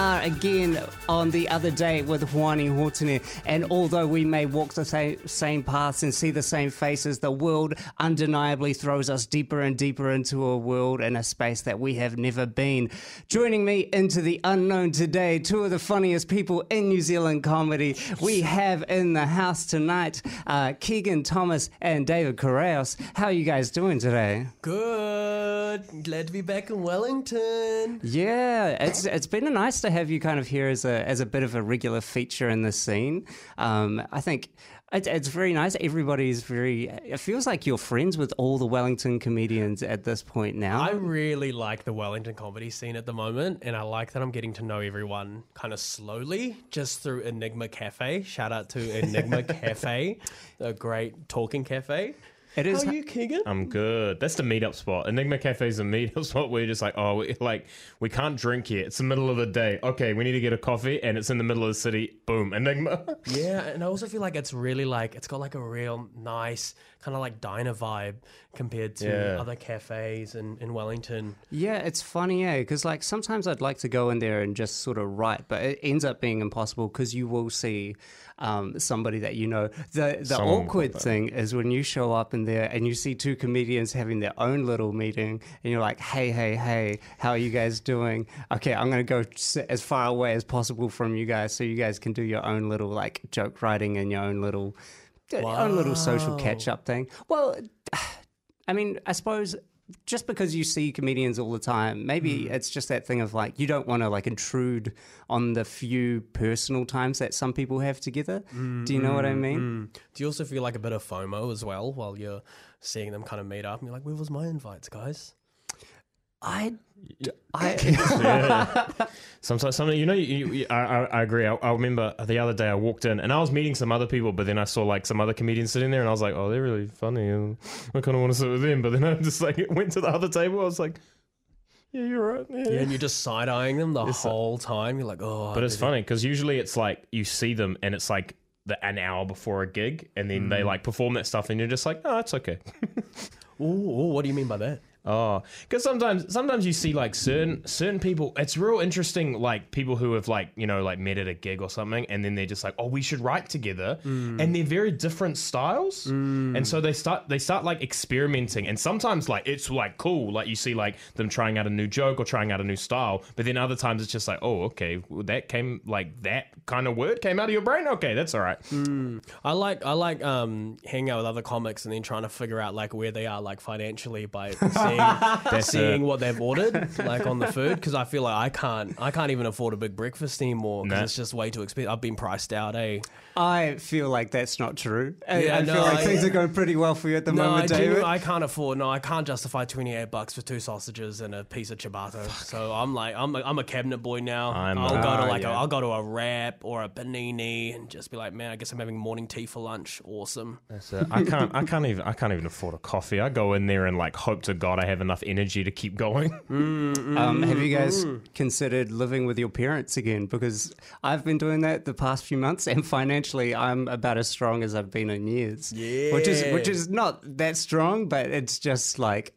are again on the other day with Juani Hortene. And although we may walk the same, same paths and see the same faces, the world undeniably throws us deeper and deeper into a world and a space that we have never been. Joining me into the unknown today, two of the funniest people in New Zealand comedy, we have in the house tonight uh, Keegan Thomas and David Correos. How are you guys doing today? Good. Glad to be back in Wellington. Yeah, it's it's been a nice to have you kind of here as a as a bit of a regular feature in the scene. Um, I think it, it's very nice. Everybody's very. It feels like you're friends with all the Wellington comedians at this point now. I really like the Wellington comedy scene at the moment, and I like that I'm getting to know everyone kind of slowly just through Enigma Cafe. Shout out to Enigma Cafe, a great talking cafe. It is- How are you, Keegan? I'm good. That's the meetup spot. Enigma Cafe is a meetup spot where you're just like, oh, we, like we can't drink here. It's the middle of the day. Okay, we need to get a coffee, and it's in the middle of the city. Boom, Enigma. Yeah, and I also feel like it's really like it's got like a real nice kind of like diner vibe compared to Yeah. other cafes in, in Wellington. Yeah, it's funny, yeah, because like sometimes I'd like to go in there and just sort of write, but it ends up being impossible because you will see um, somebody that you know. The the Someone awkward thing is when you show up in there and you see two comedians having their own little meeting, and you're like, "Hey, hey, hey, how are you guys doing? Okay, I'm gonna go sit as far away as possible from you guys so you guys can do your own little like joke writing and your own little." Own little social catch up thing. Well, I mean, I suppose just because you see comedians all the time, maybe Hmm. it's just that thing of like you don't want to like intrude on the few personal times that some people have together. Do you know what I mean? Mm. Do you also feel like a bit of FOMO as well while you're seeing them kind of meet up and you're like, where was my invites, guys? I, I. Sometimes, something you know, you, you, I, I, I agree. I, I remember the other day I walked in and I was meeting some other people, but then I saw like some other comedians sitting there, and I was like, oh, they're really funny, and I kind of want to sit with them. But then I just like went to the other table. I was like, yeah, you're right. Yeah. Yeah, and you're just side eyeing them the Yes, sir. whole time. You're like, oh, But it's funny because usually it's like you see them and it's like the, an hour before a gig, and then Mm. they like perform that stuff, and you're just like, oh, it's okay. it- Ooh, ooh, what do you mean by that? Oh, because sometimes sometimes you see like certain certain people. It's real interesting, like people who have like you know like met at a gig or something, and then they're just like, oh, we should write together, mm. and they're very different styles, mm. and so they start they start like experimenting, and sometimes like it's like cool, like you see like them trying out a new joke or trying out a new style, but then other times it's just like, oh, okay, well, that came like that kind of word came out of your brain, okay, that's all right. Mm. I like I like um hanging out with other comics and then trying to figure out like where they are like financially by seeing seeing what they've ordered like on the food because I feel like I can't I can't even afford a big breakfast anymore because Nah. it's just way too expensive. I've been priced out, eh? I feel like that's not true. I, Yeah, I no, feel like I- things are going pretty well for you at the No, I, moment, genu- David. I can't afford. No, I can't justify twenty eight bucks for two sausages and a piece of ciabatta. So I'm like, I'm a, I'm a cabinet boy now. I'm- I'll go to Ah, like, yeah. a, I'll go to a wrap or a panini and just be like, man, I guess I'm having morning tea for lunch. Awesome. That's it. I can't. I can't even. I can't even afford a coffee. I go in there and like hope to God I have enough energy to keep going. Mm, um, have you guys mm, mm. considered living with your parents again? Because I've been doing that the past few months, and financially, I'm about as strong as I've been in years. Yeah, which is which is not that strong, but it's just like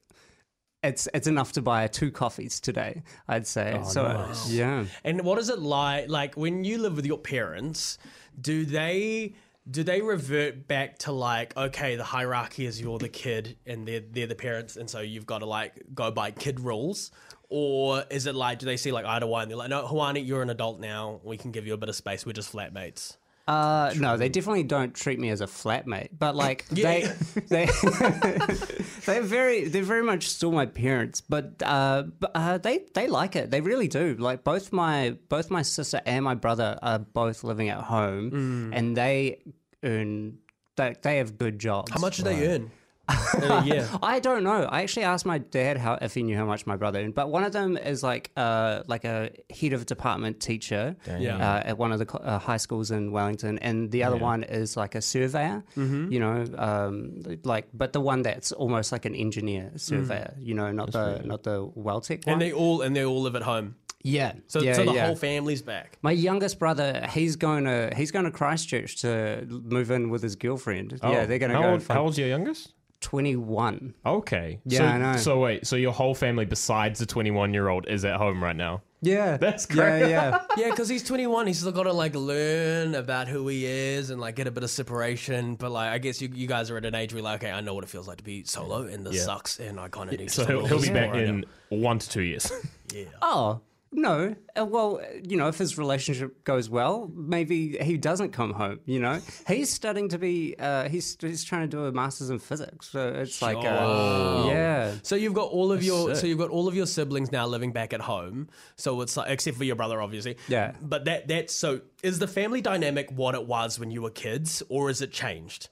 it's it's enough to buy two coffees today. I'd say. Oh, so nice. yeah. And what is it like? Like when you live with your parents, do they do they revert back to like okay, the hierarchy is you're the kid and they're they're the parents, and so you've got to like go by kid rules, or is it like do they see like eye to and they're like, no, Hawani, you're an adult now, we can give you a bit of space, we're just flatmates. Uh, no, they definitely don't treat me as a flatmate, but like Yeah. they, they, they're very, they're very much still my parents, but uh, but, uh, they they like it. They really do. Like both my both my sister and my brother are both living at home, Mm. and they earn. They, they have good jobs. How much do they earn in a year? I don't know. I actually asked my dad how if he knew how much my brother earned, but one of them is like uh like a head of department teacher Yeah. uh, at one of the co- uh, high schools in Wellington, and the other one is like a surveyor. You know, um, like but the one that's almost like an engineer surveyor. You know, not the not the WelTec one. And they all and they all live at home. yeah, So, yeah, so the yeah. whole family's back. My youngest brother, he's going to he's going to Christchurch to move in with his girlfriend. yeah, they're going to Oh, how go. Old, and how old's your youngest? 21. Okay. Yeah, so, I know. So wait, so your whole family besides the 21 year old is at home right now? Yeah. That's great. Yeah, yeah. Yeah, because he's 21. He's still got to like learn about who he is and like get a bit of separation. But like, I guess you, you guys are at an age where you're like, okay, I know what it feels like to be solo, and this Yeah. sucks, and I kind of need. So to he'll, he'll be back right in one to two years. Yeah. Oh, no. Uh, well, you know, if his relationship goes well, maybe he doesn't come home, you know? He's studying to be, uh, he's, he's trying to do a master's in physics. So it's like, uh, yeah. So you've got all of your sick. so you've got all of your siblings now living back at home. So it's like except for your brother, obviously. Yeah. But that that's so is the family dynamic what it was when you were kids, or is it changed?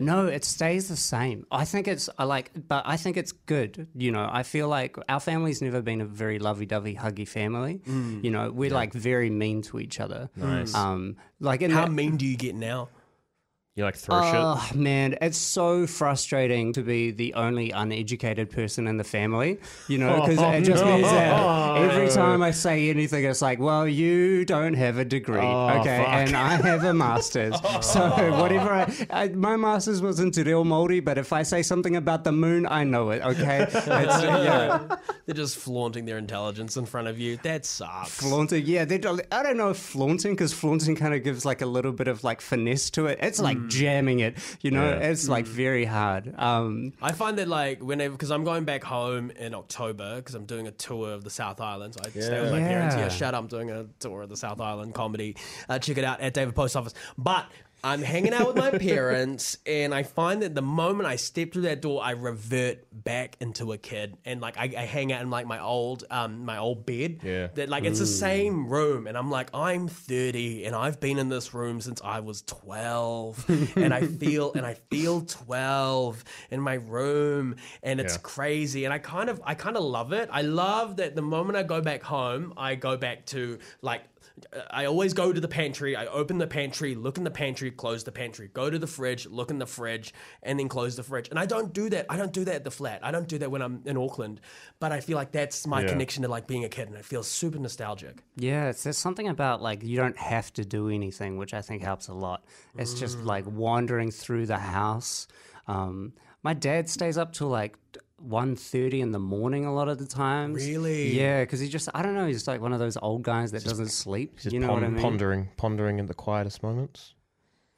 No, it stays the same. I think it's I like, but I think it's good. You know, I feel like our family's never been a very lovey-dovey, huggy family. You know, we're like very mean to each other. Nice. Um, like in How that- mean do you get now? You like throw Oh man, it's so frustrating to be the only uneducated person in the family. You know, because Oh, it just no. means that every oh. time I say anything, it's like, "Well, you don't have a degree, Oh, okay, fuck. and I have a master's. So whatever, I, I, my master's was into real moldy, but if I say something about the moon, I know it. Okay, it's, yeah, They're just flaunting their intelligence in front of you. That sucks. flaunting. Yeah, they don't, I don't know if flaunting because flaunting kind of gives like a little bit of like finesse to it. It's like jamming it. You know, Yeah. it's like very hard. Um, I find that like whenever because I'm going back home in October because I'm doing a tour of the South Island. So I stay with my parents. Yeah. Yeah, shout out! I'm doing a tour of the South Island comedy. Uh, check it out at David Post Office. But I'm hanging out with my parents, and I find that the moment I step through that door, I revert back into a kid, and like I, I hang out in like my old um my old bed. Yeah. that like it's the same room, and I'm like I'm 30, and I've been in this room since I was 12, and I feel and I feel 12 in my room, and it's Yeah. crazy, and I kind of I kind of love it. I love that the moment I go back home, I go back to like. I always go to the pantry. I open the pantry, look in the pantry, close the pantry, go to the fridge, look in the fridge, and then close the fridge. And I don't do that. I don't do that at the flat. I don't do that when I'm in Auckland. But I feel like that's my Yeah. connection to like being a kid, and it feels super nostalgic. Yeah, it's, there's something about like you don't have to do anything, which I think helps a lot. It's just like wandering through the house. Um, my dad stays up till like 1.30 in the morning a lot of the times. Really? Yeah, because he just I don't know. He's like one of those old guys that doesn't sleep. Just you know pon- what I mean? pondering, pondering in the quietest moments.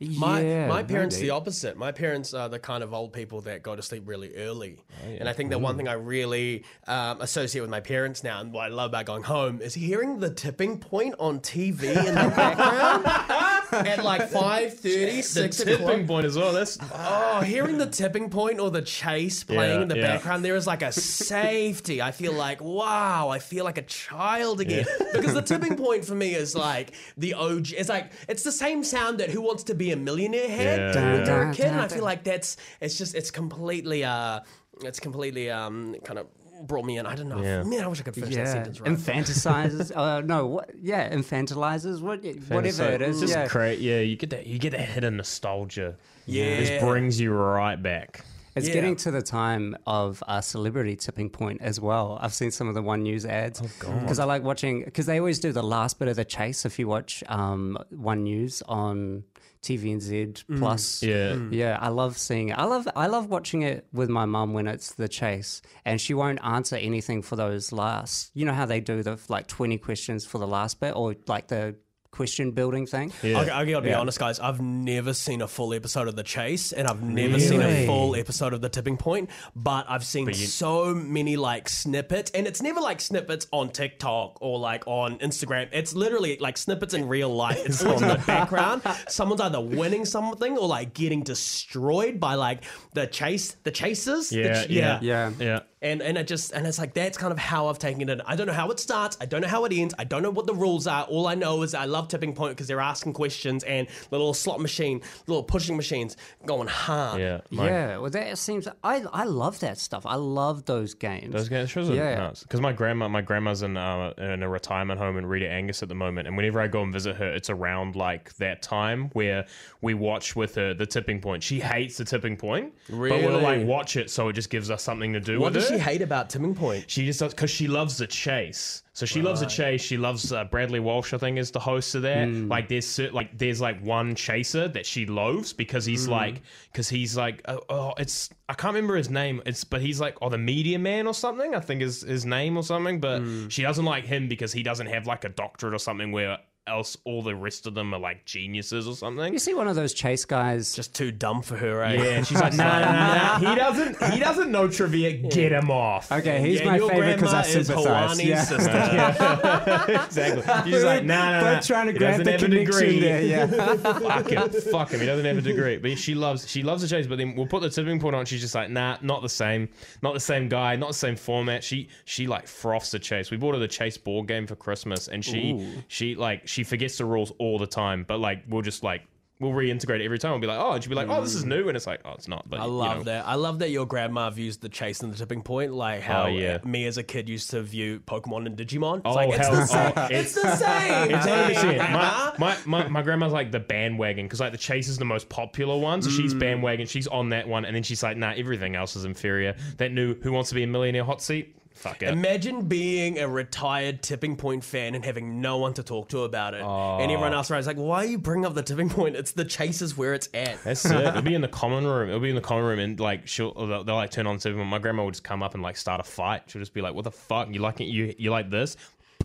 My yeah, my parents maybe. the opposite. My parents are the kind of old people that go to sleep really early, Oh, and I think that one thing I really um, associate with my parents now, and what I love about going home, is hearing the tipping point on TV in the background at like 5.30, 6 o'clock. point as well. That's Oh, hearing the tipping point or the chase playing Yeah, in the yeah. background, there is like a safety. I feel like, wow, I feel like a child again. Because the tipping point for me is like the OG. It's like, it's the same sound that Who Wants to Be a Millionaire had Yeah, when you're a yeah. kid. And I feel like that's, it's just, it's completely, uh, it's completely, um, kind of brought me in. I don't know. Yeah. Man, I wish I could finish that Yeah, sentence right. infantilizes. uh, no, what? Yeah, infantilizes. What? Whatever it is. It's just yeah. great. Yeah, you get that. You get that hit of nostalgia. Yeah. it just brings you right back. It's Yeah. getting to the time of a celebrity tipping point as well. I've seen some of the One News ads because I like watching because they always do the last bit of the chase. If you watch um, One News on TVNZ mm. Plus, Yeah. Mm. yeah, I love seeing it. I love I love watching it with my mum when it's the chase, and she won't answer anything for those last. You know how they do the like twenty questions for the last bit, or like the question building thing. Yeah. Okay, I gotta be Yeah. honest, guys. I've never seen a full episode of The Chase, and I've never seen a full episode of The Tipping Point. But I've seen you- so many like snippets, and it's never like snippets on TikTok or like on Instagram. It's literally like snippets in real life. It's always in the background. Someone's either winning something or like getting destroyed by like the chase, the chasers. The Yeah, yeah, Yeah. yeah. And and it just and it's like that's kind of how I've taken it. I don't know how it starts. I don't know how it ends. I don't know what the rules are. All I know is I love tipping point because they're asking questions and the little slot machine, little pushing machines going hard. Yeah, my- yeah, well, that seems. I I love that stuff. I love those games. Those games shows are Yeah. nuts. Because my grandma, my grandma's in uh, in a retirement home in Rita Angus at the moment, and whenever I go and visit her, it's around like that time where we watch with her the tipping point. She hates the tipping point, but we'll like watch it, so it just gives us something to do What with does she hate about Tipping Point? She just does because she loves the chase. So she loves the chase. She loves uh, Bradley Walsh. I think is the host of that. Hmm. Like there's cer- like there's like one chaser that she loathes because he's hmm. like because he's like oh, oh it's I can't remember his name. It's but he's like oh the media man or something. I think is his name or something. But hmm. she doesn't like him because he doesn't have like a doctorate or something where else all the rest of them are like geniuses or something. You see one of those chase guys. Just too dumb for her, eh? Yeah, she's like, nah, nah, nah, nah. He doesn't. He doesn't know trivia. Get him off. Okay, he's Yeah, my your favorite because I grandma is sympathize. Hawani's Yeah. sister. exactly. She's like, nah, nah, nah. Both trying to He grab doesn't the have a connection degree. there. Yeah. fuck him, fuck him. He doesn't have a degree, but she loves she loves the chase. But then we'll put the tipping point on. She's just like, nah, not the same, not the same guy, not the same format. She she like froths the chase. We bought her the chase board game for Christmas, and she she like she forgets the rules all the time. But like we'll just like we'll reintegrate it every time. We'll be like, oh, and she'll be like, oh, this is mm. new, and it's like, oh, it's not. But I you love know. that. I love that your grandma views the chase and the tipping point, like oh, how Oh, yeah. me as a kid used to view Pokemon and Digimon. It's Oh, like it's hell- the same. oh, it's, the same. It's hundred percent. My, my, my, my grandma's like the bandwagon because like the chase is the most popular one, so she's mm. bandwagon. She's on that one, and then she's like, nah, everything else is inferior. That new Who Wants to Be a Millionaire hot seat, fuck it. Imagine being a retired tipping point fan and having no one to talk to about it. Oh. And everyone else around is like, why are you bringing up the tipping point? It's the chase is where it's at. That's it. It'll be in the common room. It'll be in the common room, and like she'll they'll, they'll like turn on TV. My grandma will just come up and like start a fight. She'll just be like, "What the fuck? You like it? You you like this,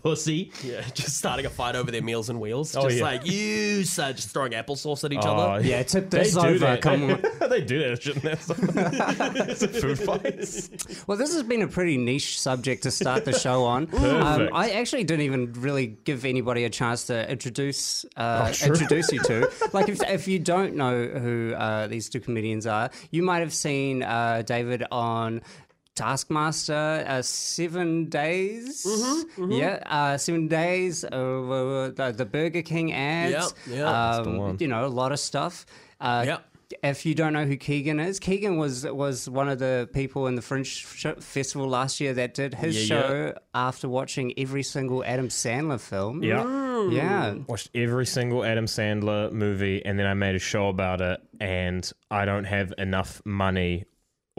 pussy?" Yeah, just starting a fight over their meals and wheels. Oh, just yeah. like, you, sir, just throwing applesauce at each Oh, other. Yeah, tip They this do over. that. Come on. they do that shit in that stuff. it's a food fight. Well, this has been a pretty niche subject to start the show on. Um, Perfect. I actually didn't even really give anybody a chance to introduce uh, Oh, true. introduce you to. Like, if, if you don't know who uh, these two comedians are, you might have seen uh, David on. Taskmaster, uh, seven days. Mm-hmm, Yeah, uh, seven days. Uh, the, the Burger King ads. Yep, yep. That's the Um. You know, a lot of stuff. Uh, Yep. if you don't know who Keegan is, Keegan was was one of the people in the Fringe Festival last year that did his Yeah, show after watching every single Adam Sandler film. Yeah. yeah. Watched every single Adam Sandler movie, and then I made a show about it. And I don't have enough money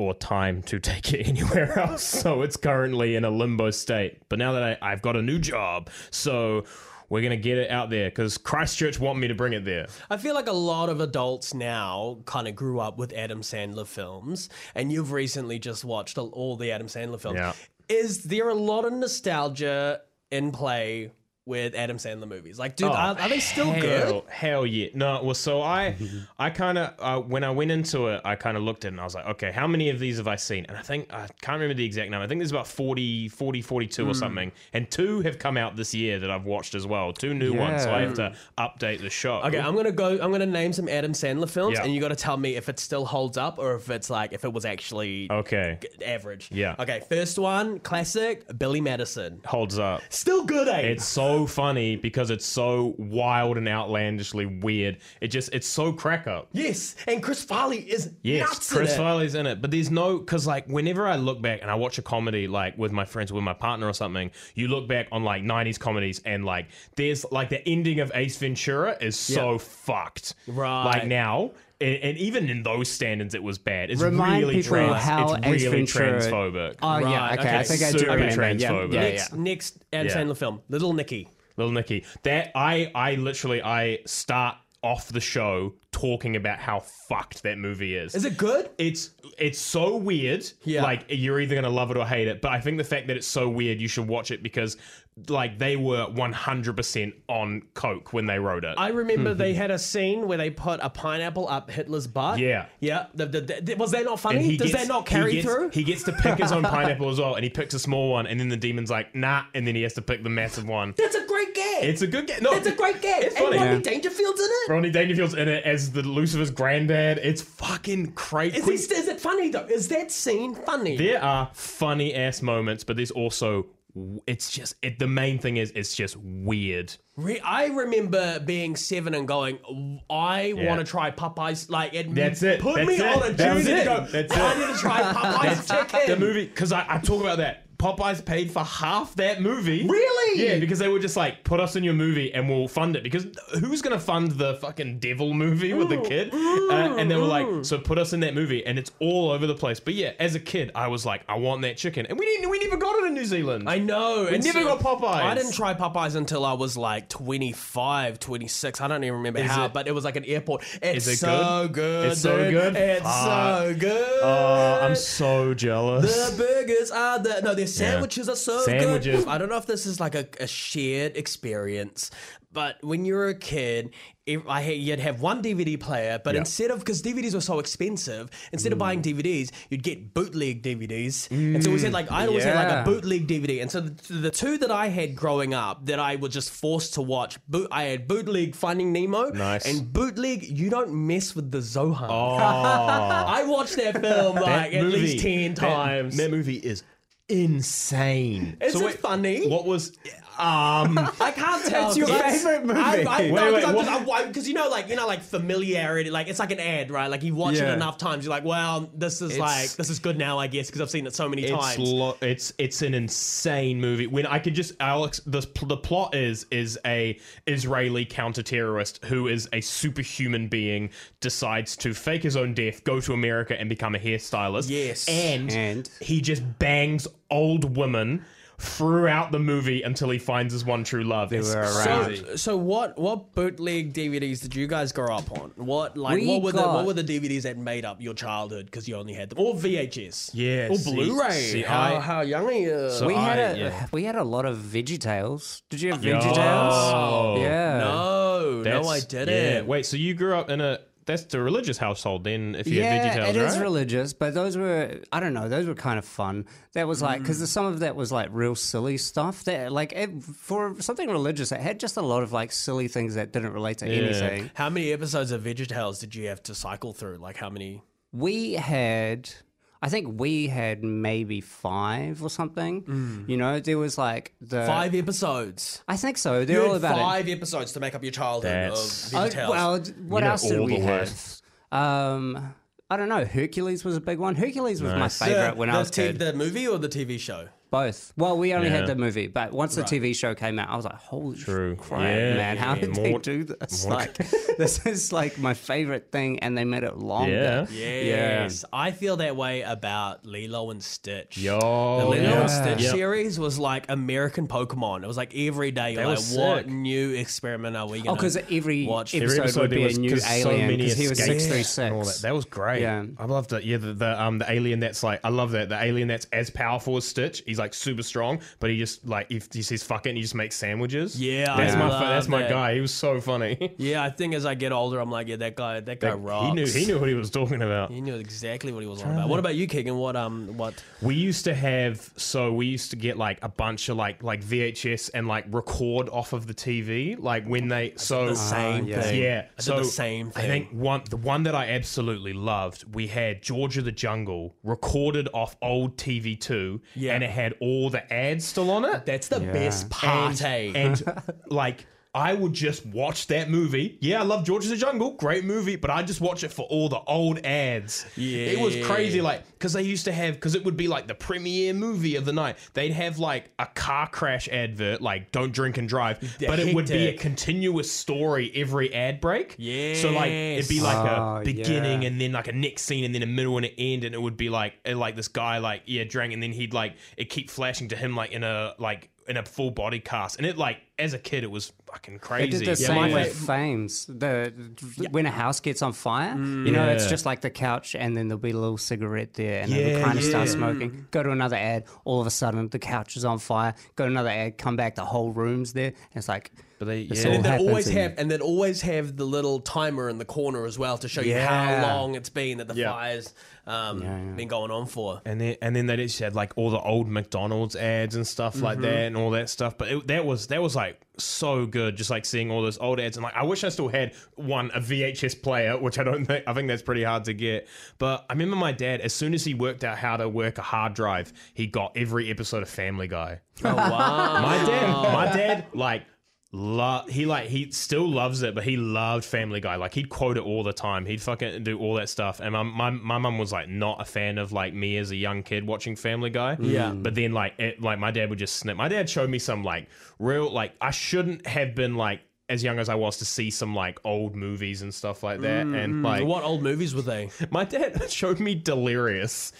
or time to take it anywhere else, so it's currently in a limbo state. But now that I, I've got a new job, so we're gonna get it out there because Christchurch want me to bring it there. I feel like a lot of adults now kind of grew up with Adam Sandler films, and you've recently just watched all- all the Adam Sandler films. Yeah. Is there a lot of nostalgia in play with Adam Sandler movies? Like, dude, are, are they still Oh, hell, good? Hell yeah. No, well, so I, I kind of uh, when I went into it, I kind of looked at it and I was like, okay, how many of these have I seen? And I think I can't remember the exact number. I think there's about 40, 40, 42 Hmm. or something, and two have come out this year that I've watched as well. Two new ones, so I have to update the show. Okay, I'm gonna go. I'm gonna name some Adam Sandler films, Yeah. and you got to tell me if it still holds up or if it's like if it was actually Okay, average. Yeah. Okay, first one, classic, Billy Madison. holds up. Still good, eh? It's so funny because it's so wild and outlandishly weird. It just it's so crack up. yes, and Chris Farley is Yes, nuts Chris in it. Farley's in it, but there's no because like whenever I look back and I watch a comedy like with my friends, with my partner or something, you look back on like '90s comedies and like there's like the ending of Ace Ventura is so Yeah. fucked, Right. Like now, and, and even in those standards, it was bad. It's Remind really people trans, how it's Ace really Ventura- transphobic. Oh yeah. Right, Okay. okay. I think I do Super remember. Yeah, transphobic. yeah, yeah. Next, next Adam Yeah. Sandler film, Little Nicky. Little Nicky. That I I literally I start off the show talking about how fucked that movie is. Is it good? It's it's so weird. Yeah. Like you're either gonna love it or hate it. But I think the fact that it's so weird, you should watch it because like they were 100% on coke when they wrote it. I remember they mm-hmm. had a scene where they put a pineapple up Hitler's butt. Yeah. yeah. The, the, the- was that not And funny? he Does gets- that not he carry gets- through? He gets to pick his own pineapple as well, and he picks a small one, and then the demon's like, nah, and then he has to pick the massive one. That's a great gag. It's a good game. No, It's a great gag. It's and funny. Rodney Yeah. Dangerfield's in it. Ronnie Dangerfield's in it as the Lucifer's granddad. It's fucking crazy. Is, this, is it funny though? Is that scene funny? There are funny ass moments, but there's also it's just it, the main thing is it's just weird. Re- I remember being seven and going, I Yeah. want to try Popeyes. Like, it That's it. Put That's me it. on a journey to go. That's I need to try Popeyes chicken. The movie because I, I talk about that Popeyes paid for half that movie. Really? Yeah, because they were just like, put us in your movie and we'll fund it. Because who's gonna fund the fucking devil movie with the kid? Uh, and they were like, so put us in that movie, and it's all over the place. But yeah, as a kid, I was like, I want that chicken, and we didn't. We never got it in New Zealand. I know. We and never got Popeyes. I didn't try Popeyes until I was like 25, 26. I don't even remember how, it- but it was like an airport. It's it so good. It's so dude. good? It's Fuck. so good. Oh, I'm so jealous. The burgers are the no, their sandwiches are so Sandwiches. good. I don't know if this is like a, a shared experience, but when you're a kid, if I had, you'd have one DVD player, but Yeah. instead of because DVDs were so expensive, instead of Mm. buying DVDs, you'd get bootleg DVDs. and so we said like I always had like Yeah. a bootleg DVD, and so the, the two that I had growing up that I was just forced to watch, boot, I had bootleg Finding Nemo, Nice. and bootleg You Don't Mess with the Zohan. Oh, I watched that film like at least ten that- times. That, movie is insane. Is it funny? What was? Um, I can't tell. It's your 'cause I- favorite movie. I, I, Wait, no, wait, because what- because you know, like you know, like familiarity. Like it's like an ad, right? Like you watch it enough times, you're like, well, this is like this is good now, I guess, because I've seen it so many it's times. lo- it's it's an insane movie. When I could just Alex, the the plot is is a Israeli counter terrorist who is a superhuman being decides to fake his own death, go to America, and become a hairstylist. Yes. and, And? he just bangs old women throughout the movie until he finds his one true love. It's were so, around. so what what bootleg DVDs did you guys grow up on? What like We what were the got- what were the DVDs that made up your childhood because you only had them or VHS? Yeah, or see- Blu-ray. see, how I- how young are you? So we had I- a yeah. we had a lot of Veggie Tales. Did you have Yo. Veggie Tales? Yeah. no, no, That's- I didn't. Yeah. Wait, so you grew up in a that's the religious household then? If you had Yeah, VeggieTales, it is right? religious, but those were I don't know, those were kind of fun. That was like Mm. because some of that was like real silly stuff. That like it, for something religious, it had just a lot of like silly things that didn't relate to anything. How many episodes of VeggieTales did you have to cycle through? Like how many? We had, I think we had maybe five or something. You know, there was like the Five episodes. I think so. You They're all had about it. five episodes to make up your childhood That's- of Oh, well, what You else did we have? Um, I don't know. Hercules was a big one. Hercules was Nice. my favorite the, when the I was t- kid. the movie or the TV show? Both. Well, we only Yeah. had the movie, but once the TV show came out, I was like, "Holy True. crap, Yeah, man! How yeah, did they more- do this? more- Like, this is like my favorite thing, and they made it longer. Yeah. Yes, I feel that way about Lilo and Stitch. Yo, The Lilo yeah. and Stitch Yeah. series was like American Pokemon. It was like every day you're like, was what sick. new experiment are we going Oh, because every watch? episode, Every episode would there be was a new 'cause alien many because he was escapes six three and all that. six. That was great. Yeah. I love that. Yeah, the, the um the alien that's like I love that the alien that's as powerful as Stitch. He's like super strong, but he just like if he says fuck it, and he just makes sandwiches. Yeah, that's I my love that's my that. guy. He was so funny. yeah, I think as I get older, I'm like, yeah, that guy, that guy rocks. he knew he knew what he was talking about. He knew exactly what he was on about. What about you, Keegan? What um, what? We used to have so we used to get like a bunch of like like VHS and like record off of the TV like when they so the same yeah. thing. Yeah, I did so the same thing. I think one the one that I absolutely loved. We had George of the Jungle recorded off old TV two, Yeah. and it had all the ads still on it. That's the best and, party. and like. I would just watch that movie. Yeah, I love George of the Jungle, great movie, but I just watch it for all the old ads. Yeah, it was crazy, like because they used to have because it would be like the premiere movie of the night. They'd have like a car crash advert, like "Don't drink and drive," but it would be a continuous story every ad break. Yeah, so like it'd be like Oh, a beginning yeah. and then like a next scene and then a middle and an end, and it would be like uh, like this guy like yeah drank and then he'd like it keep flashing to him like in a like in a full body cast, and it like as a kid it was fucking They crazy. did the Yeah, same my with fa- Fames. The when a house gets on fire, you know, it's just like the couch, and then there'll be a little cigarette there, and then Yeah, they'll kind of start smoking. Go to another ad, all of a sudden the couch is on fire. Go to another ad, come back, the whole room's there. And it's like, But they- this yeah. and then happens always in- have, and then always have the little timer in the corner as well to show you how long it's been that the Yeah. fire's um, Yeah, yeah. been going on for. And then and then they just had like all the old McDonald's ads and stuff like Mm-hmm. that and all that stuff. But it, that was that was like so good, just like seeing all those old ads and like I wish I still had one a VHS player, which I don't think I think that's pretty hard to get. But I remember my dad as soon as he worked out how to work a hard drive, he got every episode of Family Guy. Oh wow! My dad, my dad, like Lo- he like he still loves it, but he loved Family Guy. Like he'd quote it all the time. He'd fucking do all that stuff. And my my my mum was like not a fan of like me as a young kid watching Family Guy. Mm. Yeah. But then like it, like my dad would just snip. My dad showed me some like real like I shouldn't have been like as young as I was to see some like old movies and stuff like that. And mm-hmm. like what old movies were they? my dad showed me Delirious.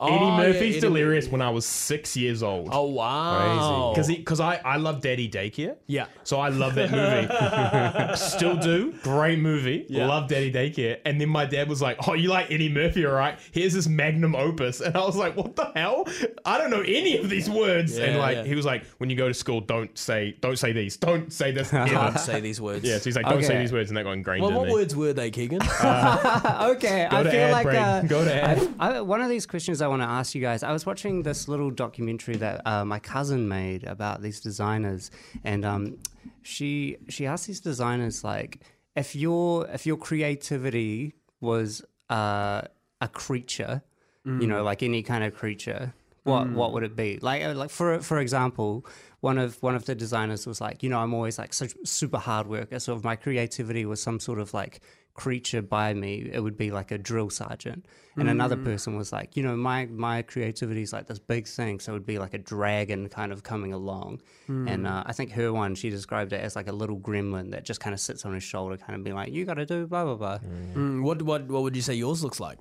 Oh, Eddie yeah, Murphy's Eddie Delirious when I was six years old. Oh wow! Because because I, I love Daddy Daycare. Yeah. So I love that movie. Still do. Great movie. Yeah. Love Daddy Daycare. And then my dad was like, Oh, you like Eddie Murphy, all right? Here's this magnum opus. And I was like, What the hell? I don't know any of these words. and Yeah, like yeah. he was like, When you go to school, don't say don't say these. Don't say this. Can't say these words. yeah, so he's like, Don't say Okay. these words, and that got ingrained Well, in what me. words were they, Keegan? okay, I to feel ad like break. uh, Go to ad. I, I, one of these questions I want to ask you guys. I was watching this little documentary that uh, my cousin made about these designers, and um, she she asked these designers like, if your if your creativity was uh, a creature, you know, like any kind of creature, what what would it be? Like uh, like for for example. One of one of the designers was like, you know, I'm always like such super hard worker. So if my creativity was some sort of like creature by me, it would be like a drill sergeant. And another person was like, you know, my my creativity is like this big thing, so it would be like a dragon kind of coming along. And uh, I think her one, she described it as like a little gremlin that just kind of sits on his shoulder, kind of being like, you got to do blah blah blah. Mm, what what what would you say yours looks like?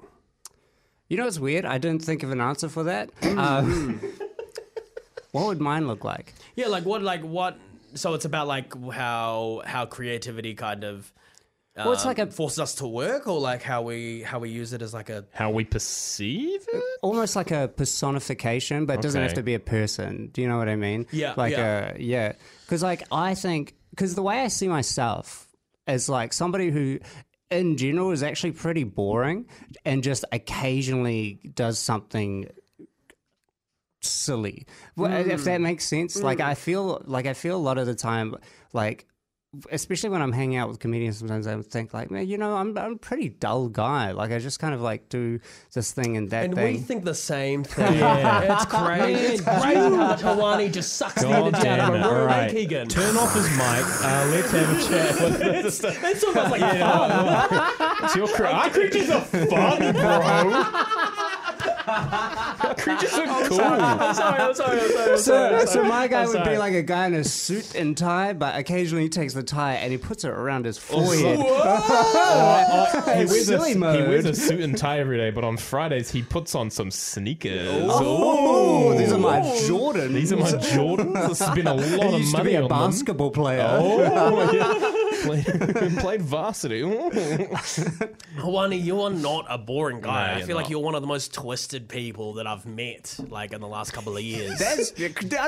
You know, it's weird. I didn't think of an answer for that. um, what would mine look like? Yeah, like what like what? So it's about like how how creativity kind of. Well, it's um, like a- forces us to work, or like how we how we use it as like a How we perceive it? almost like a personification, but it doesn't have to be a person. Do you know what I mean? Yeah, Like yeah. a yeah. Because like I think because the way I see myself is like somebody who. In general, is actually pretty boring, and just occasionally does something silly. Well, If mm. that makes sense, like mm. I feel like I feel a lot of the time, like especially when I'm hanging out with comedians, sometimes I would think like, man, you know, I'm I'm a pretty dull guy. Like I just kind of like do this thing and that And thing. we think the same thing. yeah. It's crazy. it's crazy how Tawani just sucks the God energy out of damn a it. room, All eh, right. Keegan. Turn off his mic. Uh, let's have a chat. With this. It's almost like It's your cre- Our creatures are fun, bro. Our creatures are cool. I'm sorry, I'm sorry, I'm sorry. I'm sorry, So, I'm so sorry. my guy I'm would be sorry. like a guy in a suit and tie, but occasionally he takes the tie and he puts it around his oh, forehead. he, It's wears a, silly he wears a suit and tie every day, but on Fridays he puts on some sneakers. Oh, oh these are my oh. Jordans. These are my Jordans. I spent a lot I of used to money be a on them. basketball player. Oh, yeah. played, played varsity. Ooh. Hawani, you are not a boring guy. No, I you're feel like not. you're one of the most twisted people that I've met, like in the last couple of years. That's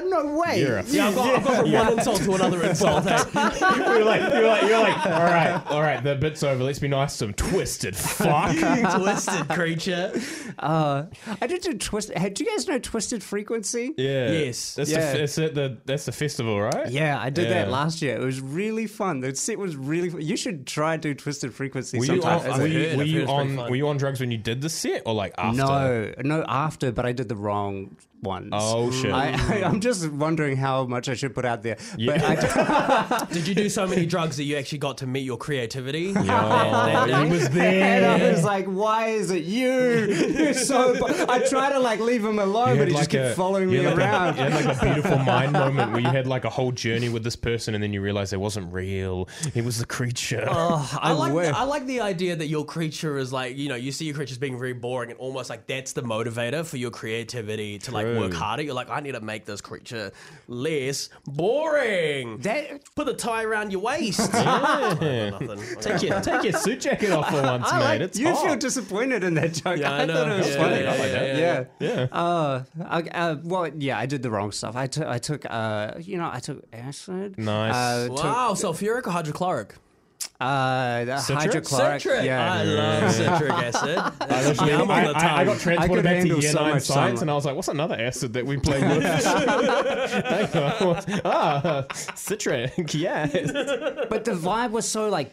no way. You're a yeah, I've got, I've got from one insult to another insult. eh? you're like, you're like, you're like, all right, all right, the bit's over. Let's be nice to him. Twisted fuck. twisted creature. Uh, I did do twist. Hey, do you guys know Twisted Frequency? Yeah. Yes. That's Yeah. the that's the, the that's the festival, right? Yeah, I did that last year. It was really fun. The set was really. You should try to do Twisted Frequency Were you, sometime. on, were you, were you heard it's pretty on were you on drugs when you did the set or like after? No, no, after, but I did the wrong ones. Oh shit. I, I, mm. I'm just wondering how much I should put out there. But I, Did you do so many drugs that you actually got to meet your creativity? Oh, Yo, he was and there. I was like, "Why is it you? You're so." bu-" I try to like leave him alone, You but had he just kept a- following you me had like a- around. you had like a beautiful mind moment where you had like a whole journey with this person, and then you realize it wasn't real. It was the creature. Oh, I like the, I like the idea that your creature is like you know you see your creature as being very boring and almost like that's the motivator for your creativity to like work harder. You're like I need to make this creature less boring. That- Put the tie around your waist. Yeah. Nothing. Take your take your suit jacket off for once, I mate. like, it's you hot. feel disappointed in that joke. Yeah, I I, know. thought it was Yeah, funny. yeah, I like that. Yeah. yeah. Uh, I, uh, well, yeah, I did the wrong stuff. I took, I took, uh, you know, I took acid. Nice. Uh, took, Wow, sulfuric or hydrochloric? Uh, Citric? hydrochloric. Citric. Yeah. I love citric acid. That's I, yum on the I, I got transported could back to handle year so nine much science, sunlight. and I was like, "What's another acid that we play with?" Hang on. ah, citric. Yeah. But the vibe was so like,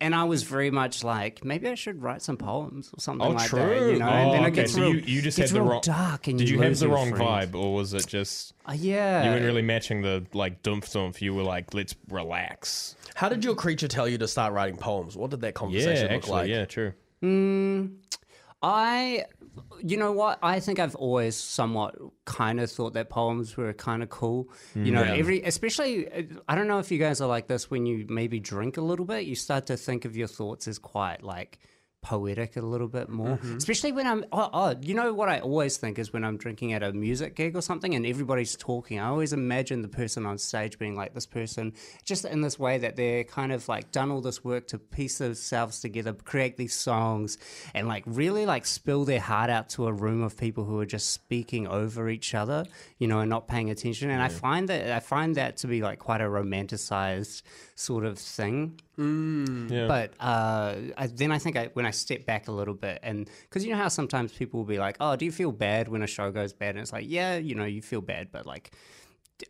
and I was very much like, maybe I should write some poems or something Oh, like true. that. You know, oh, and then okay. it gets so real, you, you just gets had the real wrong. dark. And did you you have lose the your wrong friends. vibe, or was it just? Uh, yeah. You weren't really matching the like dumph dumph. You were like, let's relax. How did your creature tell you to start writing poems? What did that Yeah, conversation look actually, like? yeah, true. Mm, I, you know what? I think I've always somewhat kind of thought that poems were kind of cool. You know, Yeah. every, especially, uh, I don't know if you guys are like this when you maybe drink a little bit, you start to think of your thoughts as quite like poetic a little bit more. Especially when I'm, oh, oh, you know what I always think is when I'm drinking at a music gig or something and everybody's talking, I always imagine the person on stage being like this person, just in this way that they're kind of like done all this work to piece themselves together, create these songs, and like really like spill their heart out to a room of people who are just speaking over each other, you know, and not paying attention. And I find that I find that to be like quite a romanticized sort of thing. Yeah. But uh, I, then I think I, when I step back a little bit, and because you know how sometimes people will be like, "Oh, do you feel bad when a show goes bad?" And it's like, yeah, you know, you feel bad, but like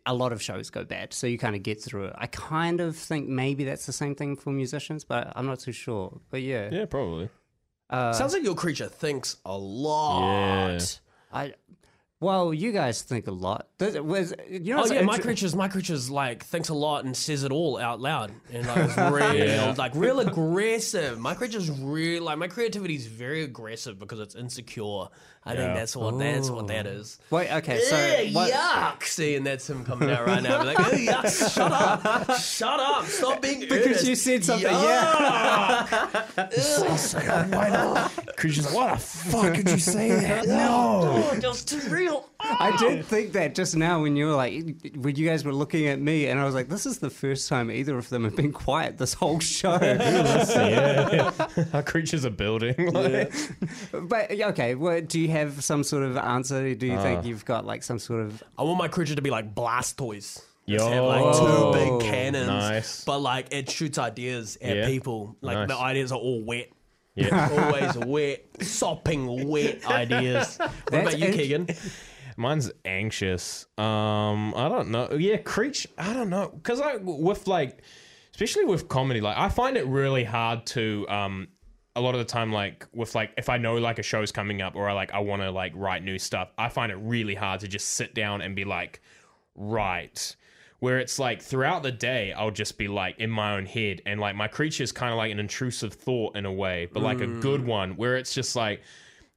a lot of shows go bad, so you kind of get through it. I kind of think maybe that's the same thing for musicians, but I'm not too sure. But yeah, yeah, probably. uh, Sounds like your creature thinks a lot. Yeah. I. Well, you guys think a lot. Does was you know? Oh what's yeah, my creature's my creature's like thinks a lot and says it all out loud and like it's real Yeah. like real aggressive. My creature's real like my creativity is very aggressive because it's insecure. I think that's what that's what that oh. is. Wait, okay, so Ugh, what- yuck! See, and that's him coming out right now. Like, "Ugh, yuck! Shut up! Shut up! Stop being because you said something, yeah. so sick, why not? Creatures, like, what the fuck could you say that? No. Oh, just too real. I did think that just now when you were like, when you guys were looking at me, and I was like, this is the first time either of them have been quiet this whole show. yeah, yeah. Our creatures are building. Like, but okay, well, do you have some sort of answer? Do you Uh. think you've got like some sort of? I want my creature to be like Blastoise. Yo. Just have like two big cannons, Nice. but like it shoots ideas at Yeah. people. Like Nice. the ideas are all wet, yeah. always wet, sopping wet ideas. What That's about you, int- Keegan? Mine's anxious. Um, I don't know. Yeah, creature. I don't know because I with like, especially with comedy, like I find it really hard to um. A lot of the time, like with like if I know like a show's coming up or I like I want to like write new stuff, I find it really hard to just sit down and be like, right. Where it's like throughout the day, I'll just be like in my own head, and like my creature is kind of like an intrusive thought in a way, but like a good mm. one, where it's just like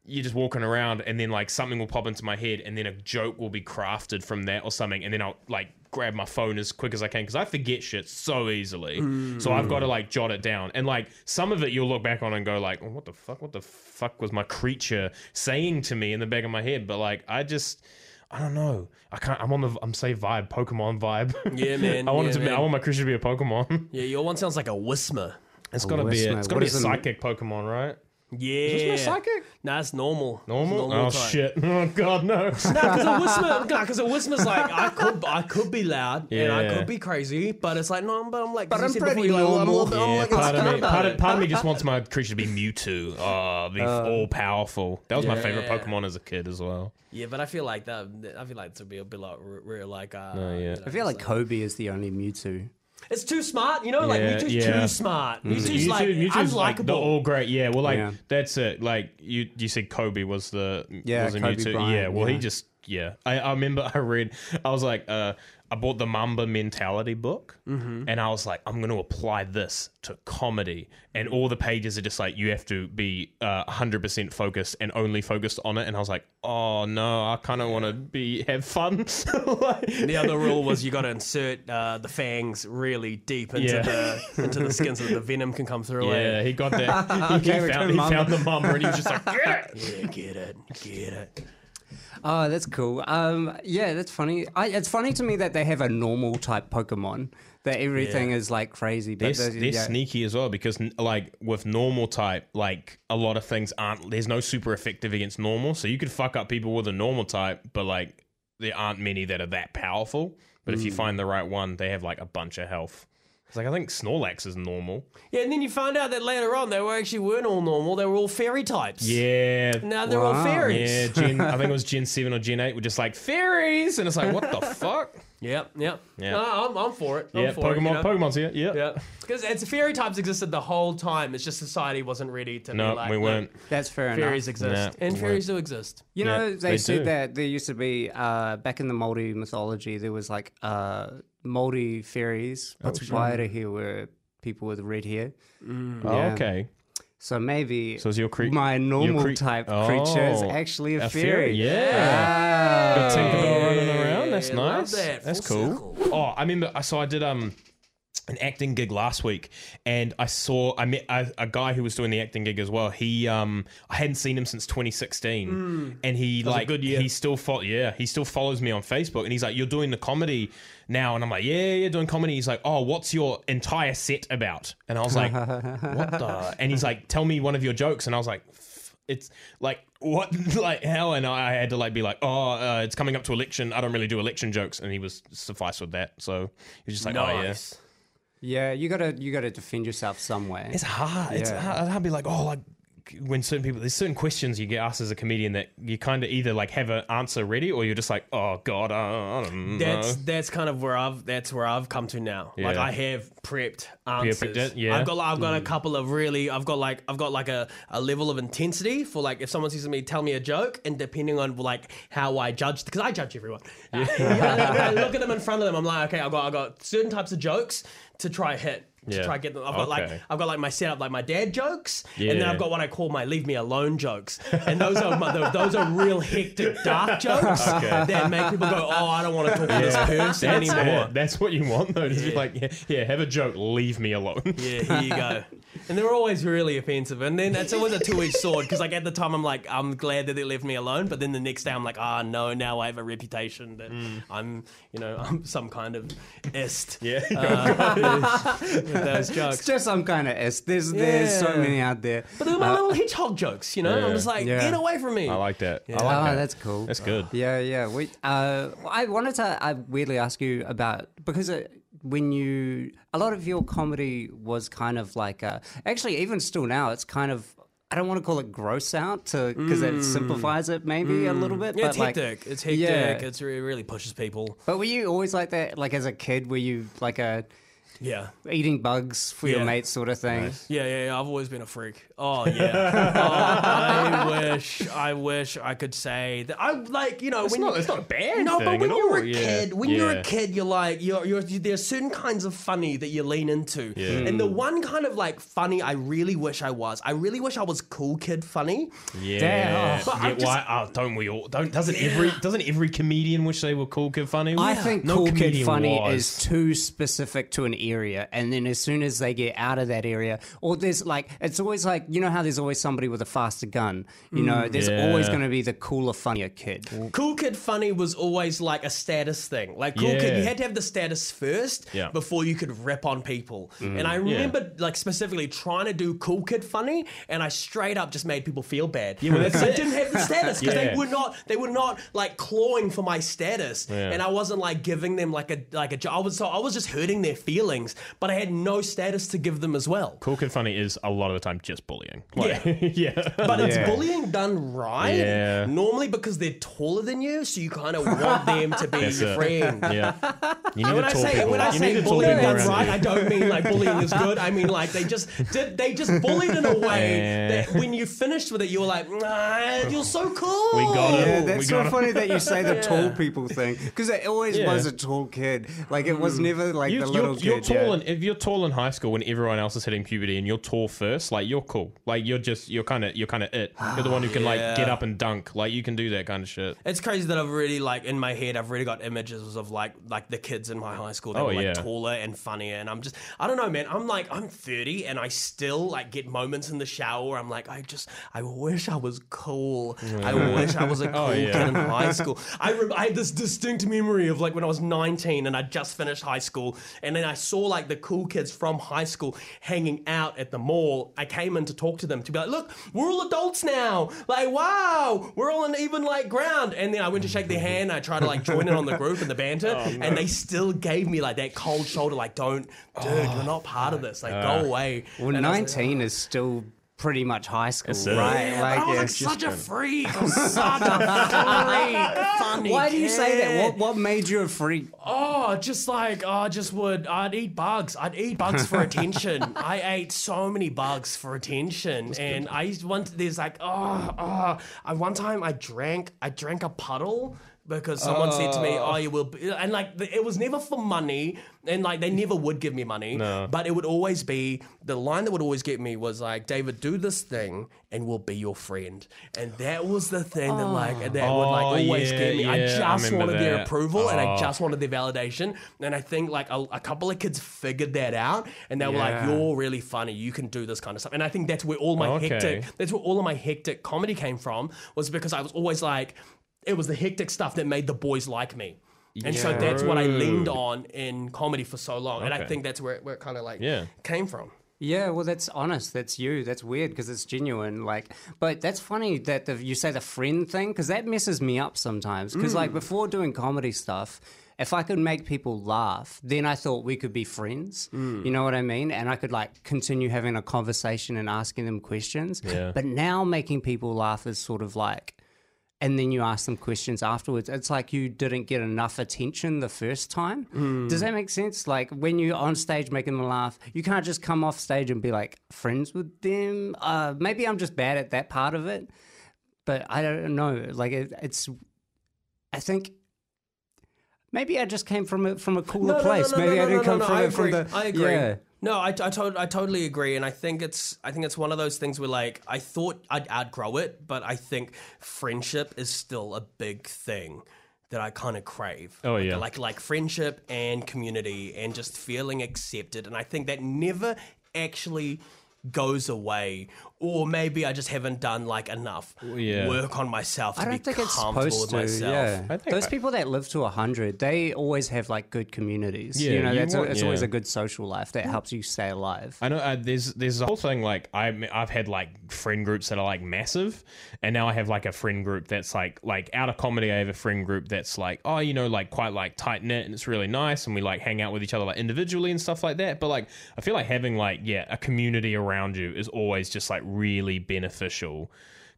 you're just walking around and then like something will pop into my head and then a joke will be crafted from that or something and then I'll like grab my phone as quick as I can because I forget shit so easily. So I've got to mm. like jot it down. And like some of it you'll look back on and go like, oh, what the fuck? What the fuck was my creature saying to me in the back of my head? But like I just I don't know. I can't. I'm on the. I'm say vibe, Pokemon vibe. Yeah, man. I want yeah, it to be. man. I want my creature to be a Pokemon. Yeah, your one sounds like a Whismur. It's gotta be. A, Whismur. it's gotta What be a is an- psychic Pokemon, right? Yeah. Isn't it psychic? Nah, it's normal. Normal. It's oh type. shit! Oh god, no. No, because a Whismur, because a Whismur's like I could, I could be loud and I Yeah. could be crazy, but it's like no, but I'm like, But 'cause you I'm said pretty before, you're like, I'm a normal. little bit- I'm Yeah, like, part of me, part of, part of me just wants my creature to be Mewtwo. Oh, be all powerful. That was my favorite Yeah. Pokemon as a kid as well. Yeah, but I feel like that. I feel like to be a bit like real, real like. Uh, No, yeah. you know, I feel like it's, Kobe is the only Mewtwo. It's too smart. You know, like Yeah, Mewtwo's yeah. too smart. Mewtwo's Mewtwo- like Mewtwo's like they're unlikable. all great. Yeah, well, like Yeah. that's it. Like you, you said Kobe was the Yeah, was a Kobe Mewtwo. Bryant, yeah, well, he yeah. just yeah. I, I remember I read. I was like, uh, I bought the Mamba Mentality book, Mm-hmm. and I was like, I'm going to apply this to comedy, and all the pages are just like you have to be uh, 100% focused and only focused on it. And I was like, oh no, I kind of want to be have fun. like, The other rule was you got to insert uh, the fangs really deep into Yeah. the into the skin so that the venom can come through. Yeah, he got that. He, Okay, found, he found the Mamba, and he was just like, get it. Yeah, get it, get it. Oh, that's cool. Um, yeah, that's funny. I, it's funny to me that they have a normal type Pokemon. That everything Yeah. is like crazy. They're, But the- they're yeah. sneaky as well because like with normal type like a lot of things aren't there's no super effective against normal so you could fuck up people with a normal type but like there aren't many that are that powerful but if you find the right one they have like a bunch of health it's like i think snorlax is normal Yeah, and then you find out that later on they were actually weren't all normal. They were all fairy types. yeah Now they're all fairies. yeah gen, i think it was gen 7 or gen 8 were just like fairies and it's like what the fuck Yep, yep. Yeah. No, I'm, I'm for it. I'm Yeah, for Pokemon. It, you know? Pokemon's here. Yeah. Yeah, because it's fairy types existed the whole time. It's just society wasn't ready to. No, be like, we weren't. That's fair enough. Fairies enough. exist, Nah, and we fairies do exist. You Yeah, know, they, they said do. that there used to be uh, back in the Maori mythology, there was like uh, Maori fairies. Patupaiarehe were people with red hair. Oh, Yeah. okay. So maybe So is your cre- my normal cre- type creature is Oh, actually a, a fairy. fairy, yeah. Ah. Got Tinkerbell running around. That's Yeah, love nice. that. That's Full cool. Oh, I remember. So I did um an acting gig last week, and I saw I met a, a guy who was doing the acting gig as well. He um I hadn't seen him since 2016, and he was like good year. he still fo- yeah he still follows me on Facebook, and he's like, "You're doing the comedy." Now and I'm like, yeah, yeah, doing comedy. He's like, oh, what's your entire set about? And I was like, what the? And he's like, tell me one of your jokes. And I was like, it's like what like hell and I had to like be like oh uh, it's coming up to election I don't really do election jokes and he was suffice with that so he was just like oh yeah Nice. Yeah, you gotta you gotta defend yourself somewhere. it's hard it's hard I'd be like oh like when certain people there's certain questions you get asked as a comedian that you kind of either like have an answer ready or you're just like oh god I, I don't That's know that's that's kind of where I've that's where I've come to now. Like I have prepped answers. prepped it, yeah. I've got I've Mm. got a couple of really I've got like I've got like a, a level of intensity for like if someone says to me tell me a joke and depending on like how I judge because I judge everyone. Yeah, I look at them in front of them. I'm like okay I've got I've got certain types of jokes to try hit. To Yeah. try get them, I've got like I've got like my setup, like my dad jokes, and then I've got what I call my leave me alone jokes, and those are my, those are real hectic dark jokes that make people go, oh, I don't want to talk to this person that's, anymore. it. that's what you want though just be like yeah, yeah have a joke leave me alone Yeah, here you go. And they're always really offensive. And then it's always a two edged sword because, like, at the time, I'm like, I'm glad that they left me alone. But then the next day, I'm like, ah, no, now I have a reputation that I'm, you know, I'm some kind of ist yeah with those It's just some kind of S. There's there's so many out there. But they're my little hedgehog jokes, you know? I'm just like, Yeah. get away from me. I like that I oh, that that's cool. that's good Yeah, yeah. We, uh, I wanted to uh, weirdly ask you about because uh, when you a lot of your comedy was kind of like uh, actually even still now it's kind of I don't want to call it gross out to because it simplifies it maybe a little bit. Yeah, but it's like, hectic. It's hectic. Yeah. It's really, really pushes people. But were you always like that? Like as a kid, were you like a Yeah. eating bugs for your Yeah. mates sort of thing? Yeah, yeah, yeah, I've always been a freak. Oh yeah. oh, I wish, I wish I could say that. I like, you know, it's when not you, it's not a bad no, thing but when at you're all. a Yeah. kid, when you're a Yeah. kid, you're like, you're, you're, there's certain kinds of funny that you lean into. Yeah. And the mm. one kind of like funny I really wish I was, I really wish I was cool kid funny. Yeah, Damn. But yeah I'm just- why? Oh, don't we all? Don't doesn't every doesn't every comedian wish they were cool kid funny? I think no cool kid comedian funny was. is too specific to an area, and then as soon as they get out of that area, or there's like it's always like you know how there's always somebody with a faster gun. You know, mm. there's Yeah. always going to be the cooler, funnier kid. Cool kid funny was always like a status thing. Like cool kid, you had to have the status first Yeah. Before you could rip on people. Mm. And I remember like specifically trying to do cool kid funny, and I straight up just made people feel bad. Yeah, well, that's I it. didn't have the status because Yeah. they were not they were not like clawing for my status, Yeah. and I wasn't like giving them like a like a. jo- I was so I was just hurting their feelings, but I had no status to give them as well. cool kid funny is a lot of the time just bullying. Like, yeah, yeah. But it's Yeah. bullying done right. Yeah. Normally because they're taller than you, so you kind of want them to be That's your it. friend. yeah. You need And when to I talk say people. when I you need say to talk bullying people done around right, you. I don't mean like bullying is good. I mean like they just did they just bullied in a way Yeah. that when you finished with it, you were like, nah, you're so cool. We got it. Yeah, we that's so gotta- funny that you say the tall people thing because it always Yeah. was a tall kid. Like it was mm. never like You, the you're, little you're kid. tall yeah. in, if you're tall in high school when everyone else is hitting puberty and you're tall first, like you're cool. Like you're just you're kind of you're kind of it. You're the one who can like get up and dunk. Like you can do that kind of shit. It's crazy that I've really like in my head I've really got images of like like the kids in my high school that Oh, were like yeah. taller and funnier and I'm just I don't know man I'm like I'm 30 and I still like get moments in the shower where I'm like I just I wish I was cool I wish I was a oh, cool Oh, yeah. kid in high school I, rem- I had this distinct memory of like when I was 19 and I just finished high school and then I saw like the cool kids from high school hanging out at the mall I came in to talk to them to be like look we're all adults now. Like wow we're all on even like ground. And then I went to shake their hand. I tried to like join in on the group and the banter oh, and they still gave me like that cold shoulder like don't dude you're not part of oh, this. Like go away. Well, And I was like, nineteen ah. is still pretty much high school, it. right? Yeah, like, I was like such a freak. I was such a freak. Funny why do you say that? What what made you a freak? Oh, just like oh, I just would. I'd eat bugs. I'd eat bugs for attention. I ate so many bugs for attention, and I used one. There's like oh, oh. I, one time I drank. I drank a puddle. Because someone said to me, ah. "Oh, you will," be, and like it was never for money, and like they never would give me money. No. But it would always be the line that would always get me was like, "David, do this thing, and we'll be your friend." And that was the thing that like that would like Oh, always get me. I yeah, I just remember wanted their that. approval, and I Oh. just wanted their validation. And I think like a, a couple of kids figured that out, and they were like, Yeah. "You're really funny. You can do this kind of stuff." And I think that's where all my Okay. hectic, that's where all of my hectic comedy came from, was because I was always like, it was the hectic stuff that made the boys like me. And so that's what I leaned on in comedy for so long, and I think that's where it, where it kind of like Yeah. came from. Yeah, well, that's honest. That's you. That's weird because it's genuine. Like, but that's funny that the, you say the friend thing because that messes me up sometimes. Because like mm. before doing comedy stuff, if I could make people laugh, then I thought we could be friends. Mm. You know what I mean? And I could like continue having a conversation and asking them questions. Yeah. But now making people laugh is sort of like. And then you ask them questions afterwards. It's like you didn't get enough attention the first time. Does that make sense? Like when you're on stage making them laugh, you can't just come off stage and be like friends with them. Uh, maybe I'm just bad at that part of it, but I don't know. Like it, it's, I think maybe I just came from a from a cooler place. maybe I didn't come from from the. I agree. Yeah. No, I, I, to- I totally agree, and I think it's I think it's one of those things where like I thought I'd outgrow it, but I think friendship is still a big thing that I kind of crave. Oh, Like- yeah. like like friendship and community and just feeling accepted, and I think that never actually goes away or maybe I just haven't done like enough yeah. work on myself to I don't think it's comfortable supposed with to. myself. Yeah, those I- people that live to hundred, they always have like good communities. Yeah, you know, you that's want- a, it's always a good social life that helps you stay alive. I know uh, there's there's a whole thing like I I've had like friend groups that are like massive, and now I have like a friend group that's like like out of comedy. I have a friend group that's like oh you know like quite like tight knit and it's really nice, and we like hang out with each other like individually and stuff like that. But like I feel like having like yeah a community around you is always just like really beneficial.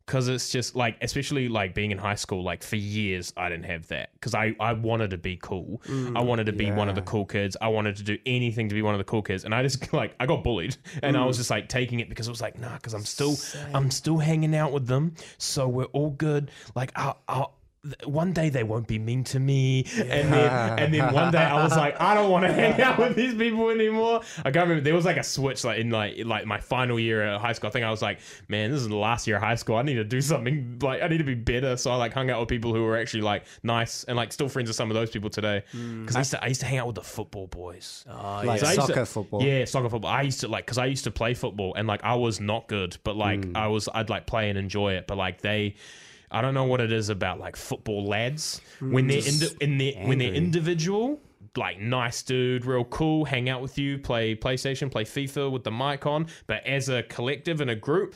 Cause it's just like, especially like being in high school, like for years I didn't have that. Cause I, I wanted to be cool. I mm, wanted to be one of the cool kids. I wanted to do anything to be one of the cool kids. And I just like, I got bullied and I was mm. just like taking it because it was like, nah, cause I'm still, I'm still hanging out with them. So we're all good. Like, I'll, I'll, one day they won't be mean to me, and then and then one day I was like, I don't want to hang out with these people anymore. I can't remember. There was like a switch, like in like like my final year at high school. I think I was like, man, this is the last year of high school. I need to do something. Like I need to be better. So I like hung out with people who were actually like nice and like still friends with some of those people today. Hmm. Because I used to I used to hang out with the football boys. Oh, Like So soccer to- football. Yeah, soccer football. I used to like because I used to play football and like I was not good, but like hmm. I was I'd like play and enjoy it. But like they, I don't know what it is about like football lads mm, when they're indi- in their when they're individual. Like nice dude, real cool, hang out with you, play PlayStation, play FIFA with the mic on. But as a collective and a group,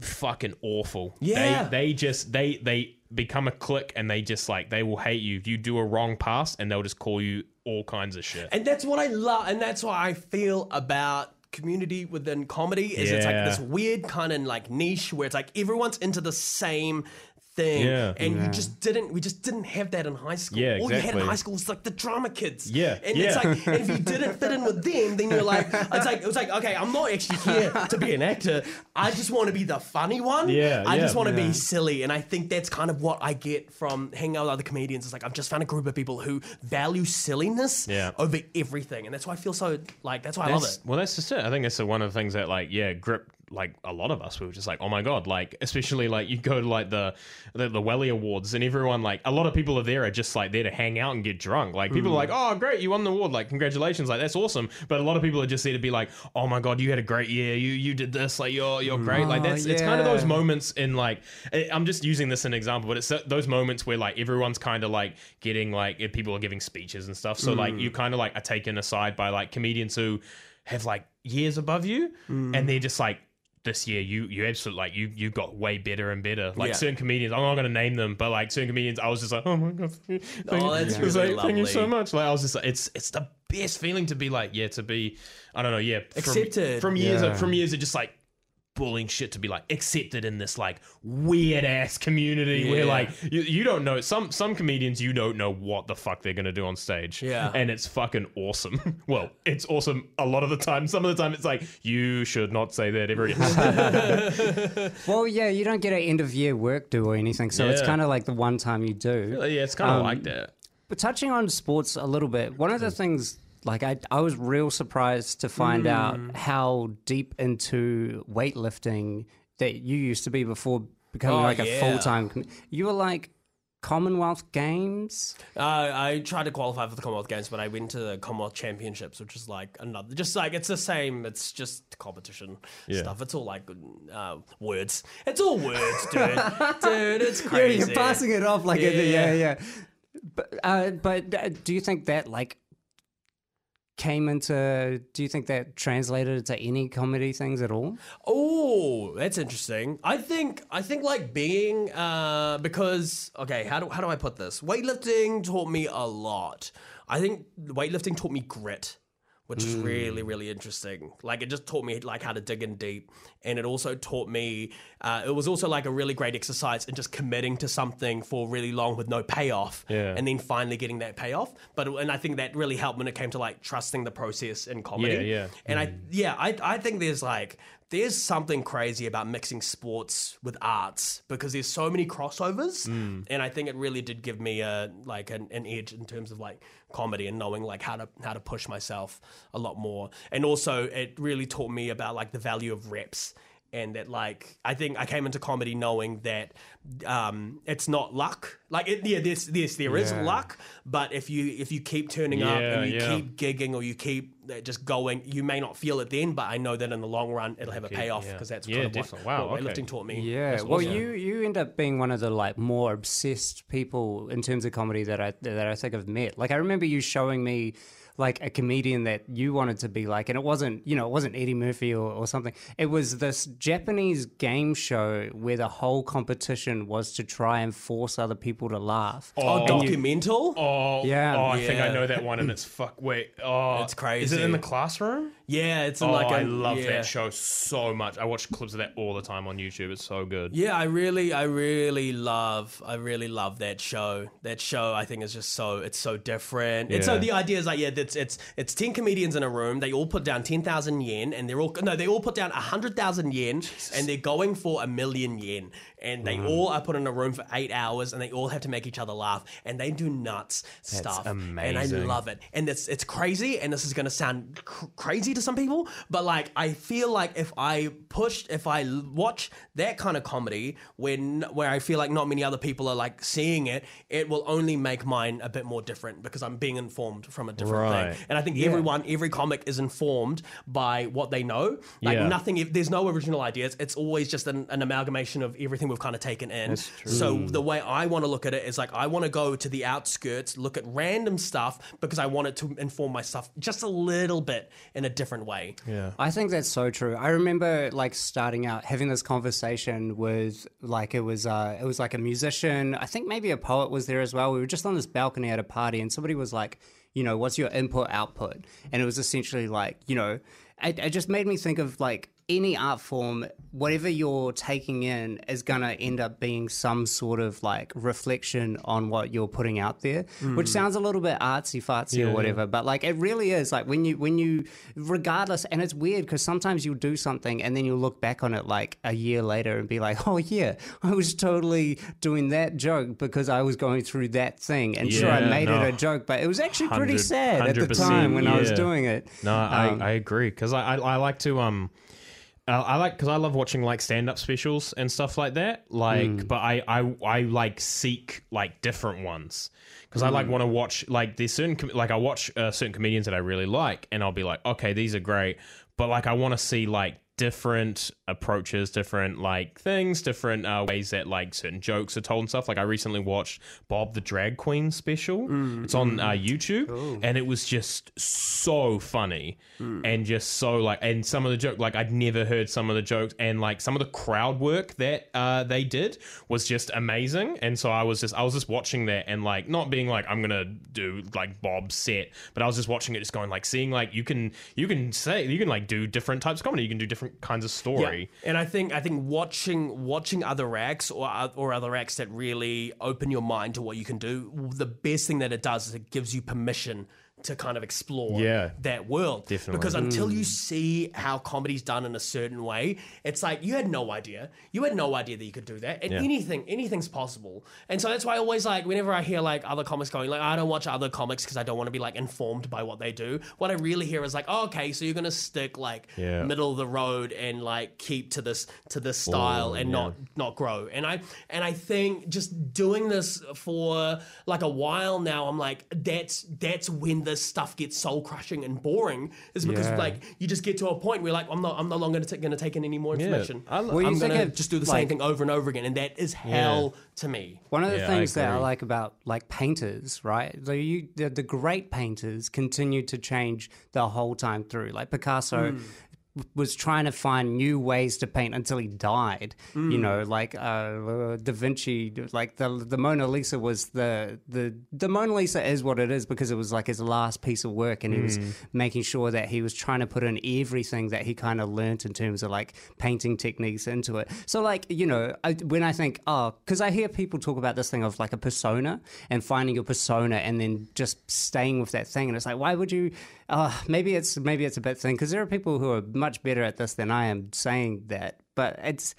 fucking awful. Yeah. they, they just they they become a clique and they just like they will hate you. If you do a wrong pass and they'll just call you all kinds of shit. And that's what I love, and that's what I feel about community within comedy. Is it's like Yeah. this weird kind of like niche where it's like everyone's into the same thing, Yeah. and you just didn't. We just didn't have that in high school. Yeah, All you had in high school was like the drama kids. Yeah, and yeah. it's like and if you didn't fit in with them, then you're like, it's like it was like okay, I'm not actually here to be an actor. I just want to be the funny one. Yeah, I just want to Yeah. be silly, and I think that's kind of what I get from hanging out with other comedians. It's like I've just found a group of people who value silliness Yeah. over everything, and that's why I feel so like that's why I love it. Well, that's just it. I think that's one of the things that, like, yeah, grip like a lot of us. We were just like, oh my god, like, especially like you go to like the the, the Welly Awards, and everyone like a lot of people are there are just like there to hang out and get drunk. Like people are hmm. like, oh great, you won the award, like congratulations, like that's awesome. But a lot of people are just there to be like, oh my god, you had a great year, you you did this, like you're you're great. Like Oh, that's it's kind of those moments in like I- I'm just using this as an example, but it's those moments where like everyone's kind of like getting like eh, people are giving speeches and stuff. So like you hmm. kind of like are taken aside by like comedians who have like years above you, hmm. and they're just like. This year, you you absolutely like you you got way better and better. Like Yeah. certain comedians, I'm not gonna name them, but like certain comedians, I was just like, oh my god, thank you, Oh, you. that's It really like, thank you so much. Like I was just like, it's it's the best feeling to be like, yeah, to be, I don't know, yeah, from, Accepted. from years Yeah. from years of just like bullying shit to be like accepted in this like weird ass community where like you, you don't know some some comedians you don't know what the fuck they're gonna do on stage. Yeah. and it's fucking awesome. Well it's awesome a lot of the time. Some of the time it's like you should not say that ever again. Well, yeah, you don't get an end of year work do or anything, so it's kind of like the one time you do. yeah it's kind of Um, like that. But touching on sports a little bit, one of the things like I, I was real surprised to find out how deep into weightlifting that you used to be before becoming Oh, like a full time. You were like Commonwealth Games. Uh, I tried to qualify for the Commonwealth Games, but I went to the Commonwealth Championships, which is like another, just like it's the same. It's just competition Yeah. stuff. It's all like uh, words. It's all words, dude. dude, it's crazy. Yeah, you're passing it off like yeah, Yeah. yeah, yeah. But uh, but uh, do you think that like came into? Do you think that translated into any comedy things at all? Oh, that's interesting. I think I think like being uh because okay, how do how do I put this? Weightlifting taught me a lot. I think weightlifting taught me grit, which is really really interesting. Like it just taught me like how to dig in deep, and it also taught me. Uh, it was also like a really great exercise in just committing to something for really long with no payoff, Yeah. and then finally getting that payoff. But and I think that really helped when it came to like trusting the process in comedy. Yeah, yeah. And I yeah, I I think there's like there's something crazy about mixing sports with arts because there's so many crossovers. Mm. And I think it really did give me a like an, an edge in terms of like comedy and knowing like how to how to push myself a lot more. And also it really taught me about like the value of reps and that like I think I came into comedy knowing that um, it's not luck. Like it, yeah, there's there's there is Yeah. luck, but if you if you keep turning up and you Yeah, yeah. keep gigging or you keep uh, just going, you may not feel it then, but I know that in the long run it'll have a payoff yeah. because that's Yeah, kind of definitely. what, Wow, what okay. weightlifting taught me. Yeah, That's well, awesome. you you end up being one of the like more obsessed people in terms of comedy that I that I think I've met. Like I remember you showing me like a comedian that you wanted to be like, and it wasn't you know it wasn't Eddie Murphy or, or something. It was this Japanese game show where the whole competition was to try and force other people to laugh. oh, Oh, documental. Oh, oh Yeah. Oh, I think I know that one, and it's fuck. Wait, oh, It's crazy. Is it in the classroom? yeah, it's Oh, like a, I love yeah. that show so much. I watch clips of that all the time on YouTube. It's so good. Yeah, I really, I really love, I really love that show. That show, I think, is just so, it's so different. And so the idea is like, yeah, it's it's it's ten comedians in a room. They all put down ten thousand yen, and they're all no, they all put down a hundred thousand yen, and they're going for a million yen. And they mm. all are put in a room for eight hours, and they all have to make each other laugh, and they do nuts stuff. And I amazing. love it. And it's it's crazy, and this is going to sound cr- crazy to some people, but like I feel like if I pushed, if I l- watch that kind of comedy, when where I feel like not many other people are like seeing it, it will only make mine a bit more different because I'm being informed from a different Right. thing. And I think everyone, every comic is informed by what they know. Like Yeah. nothing, if there's no original ideas. It's always just an, an amalgamation of everything we've kind of taken in. So the way I want to look at it is like I want to go to the outskirts, look at random stuff because I want it to inform my stuff just a little bit in a different way. Yeah. I think that's so true. I remember like starting out having this conversation with like it was uh it was like a musician. I think maybe a poet was there as well. We were just on this balcony at a party and somebody was like, you know, what's your input output? And it was essentially like, you know, it, it just made me think of like any art form, whatever you're taking in is gonna end up being some sort of like reflection on what you're putting out there, which sounds a little bit artsy fartsy Yeah, or yeah. whatever, but like it really is like when you when you regardless, and it's weird because sometimes you'll do something and then you'll look back on it like a year later and be like, oh yeah, I was totally doing that joke because I was going through that thing, and sure I made no. it a joke, but it was actually pretty sad at the time when I was doing it. No, I, Um, I agree because I, I I like to um. I I like because I love watching like stand up specials and stuff like that. Like, Hmm. but I, I I like seek like different ones because I Hmm. like want to watch like there's certain com- like I watch uh, certain comedians that I really like and I'll be like okay these are great, but like I want to see like different approaches, different like things, different uh, ways that like certain jokes are told and stuff. Like I recently watched Bob the Drag Queen special. it's on uh, YouTube, and it was just so funny and just so like and some of the joke like I'd never heard some of the jokes and like some of the crowd work that uh, they did was just amazing. And so I was just I was just watching that and like not being like I'm gonna do like Bob's set, but I was just watching it, just going like seeing like you can you can say you can like do different types of comedy. You can do different different kinds of Yeah. story. And I think I think watching watching other acts or uh, or other acts that really open your mind to what you can do, the best thing that it does is it gives you permission to kind of explore Yeah. that world. Definitely. Because until you mm. see how comedy's done in a certain way, it's like you had no idea. You had no idea that you could do that. And Yeah. anything, anything's possible. And so that's why I always like whenever I hear like other comics going like oh, I don't watch other comics because I don't want to be like informed by what they do. What I really hear is like, oh, okay, so you're gonna stick like Yeah. middle of the road and like keep to this to this style and not not grow. And I and I think just doing this for like a while now, I'm like that's that's when this stuff gets soul crushing and boring. Is because Yeah. like you just get to a point where like I'm not I'm no longer going to take in any more information. I lo- Well, you I'm think going to of, just do the like- same thing over and over again, and that is hell to me. One of the Yeah, I things that I agree. like about like painters, right? The, you, the, the great painters continue to change the whole time through. Like Picasso Hmm. Was trying to find new ways to paint until he died. Hmm. You know, like uh, Da Vinci, like the the Mona Lisa was the the the Mona Lisa is what it is because it was like his last piece of work, and he was Hmm. making sure that he was trying to put in everything that he kind of learnt in terms of like painting techniques into it. So like you know, I, when I think oh, because I hear people talk about this thing of like a persona and finding your persona and then just staying with that thing, and it's like why would you? Uh, maybe it's maybe it's a bit thing because there are people who are much better at this than I am saying that, but it's.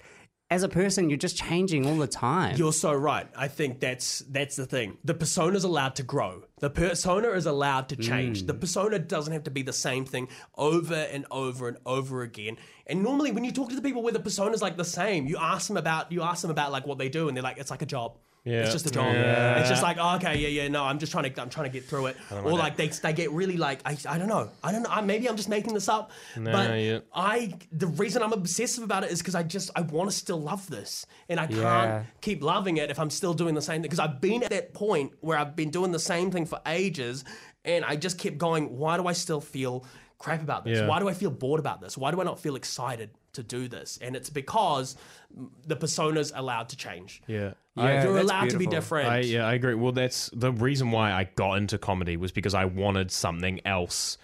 As a person, you're just changing all the time. You're so right. I think that's that's the thing. The persona is allowed to grow. The persona is allowed to change. Mm. The persona doesn't have to be the same thing over and over and over again. And normally, when you talk to the people where the persona is like the same, you ask them about you ask them about like what they do, and they're like, it's like a job. Yeah. It's just a job. Yeah. It's just like, oh, okay, yeah, yeah, no, I'm just trying to, I'm trying to get through it. Or like they, they get really like, I, I don't know, I don't know, I, maybe I'm just making this up. but yeah. I, the reason I'm obsessive about it is because I just, I want to still love this, and I can't keep loving it if I'm still doing the same thing. Because I've been at that point where I've been doing the same thing for ages, and I just kept going, why do I still feel crap about this? Yeah. Why do I feel bored about this? Why do I not feel excited to do this? And it's because the persona's allowed to change. Yeah. Yeah, You're that's allowed to be different. I, yeah, I agree. Well, that's the reason why I got into comedy was because I wanted something else,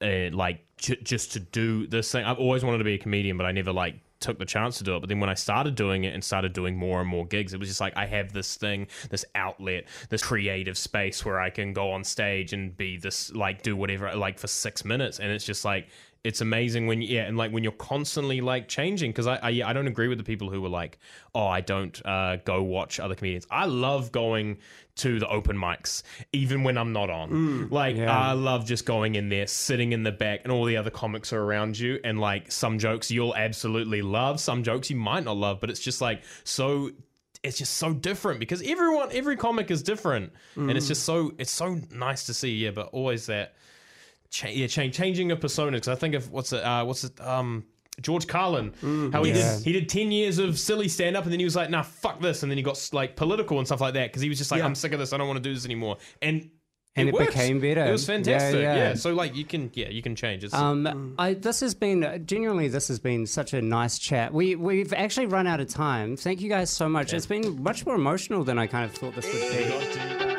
uh, like j- just to do this thing. I've always wanted to be a comedian, but I never like took the chance to do it. But then when I started doing it and started doing more and more gigs, it was just like I have this thing, this outlet, this creative space where I can go on stage and be this like do whatever like for six minutes, and it's just like it's amazing when yeah and like when you're constantly like changing because I, I I don't agree with the people who were like oh I don't uh, go watch other comedians. I love going to the open mics even when I'm not on. Like Yeah. I love just going in there sitting in the back and all the other comics are around you and like some jokes you'll absolutely love some jokes you might not love but it's just like so it's just so different because everyone every comic is different. And it's just so it's so nice to see yeah but always that cha- yeah, change, changing of personas. Because I think of what's it, uh, what's it, um, George Carlin, how he Yeah. did he did ten years of silly stand up, and then he was like, nah, fuck this, and then he got like political and stuff like that because he was just like, Yeah. I'm sick of this, I don't want to do this anymore, and And it works. became better. It was fantastic. yeah. Yeah, So like you can, yeah, you can change. It's, Um, I, this has been genuinely. This has been such a nice chat. We we've actually run out of time. Thank you guys so much. It's been much more emotional than I kind of thought this would be.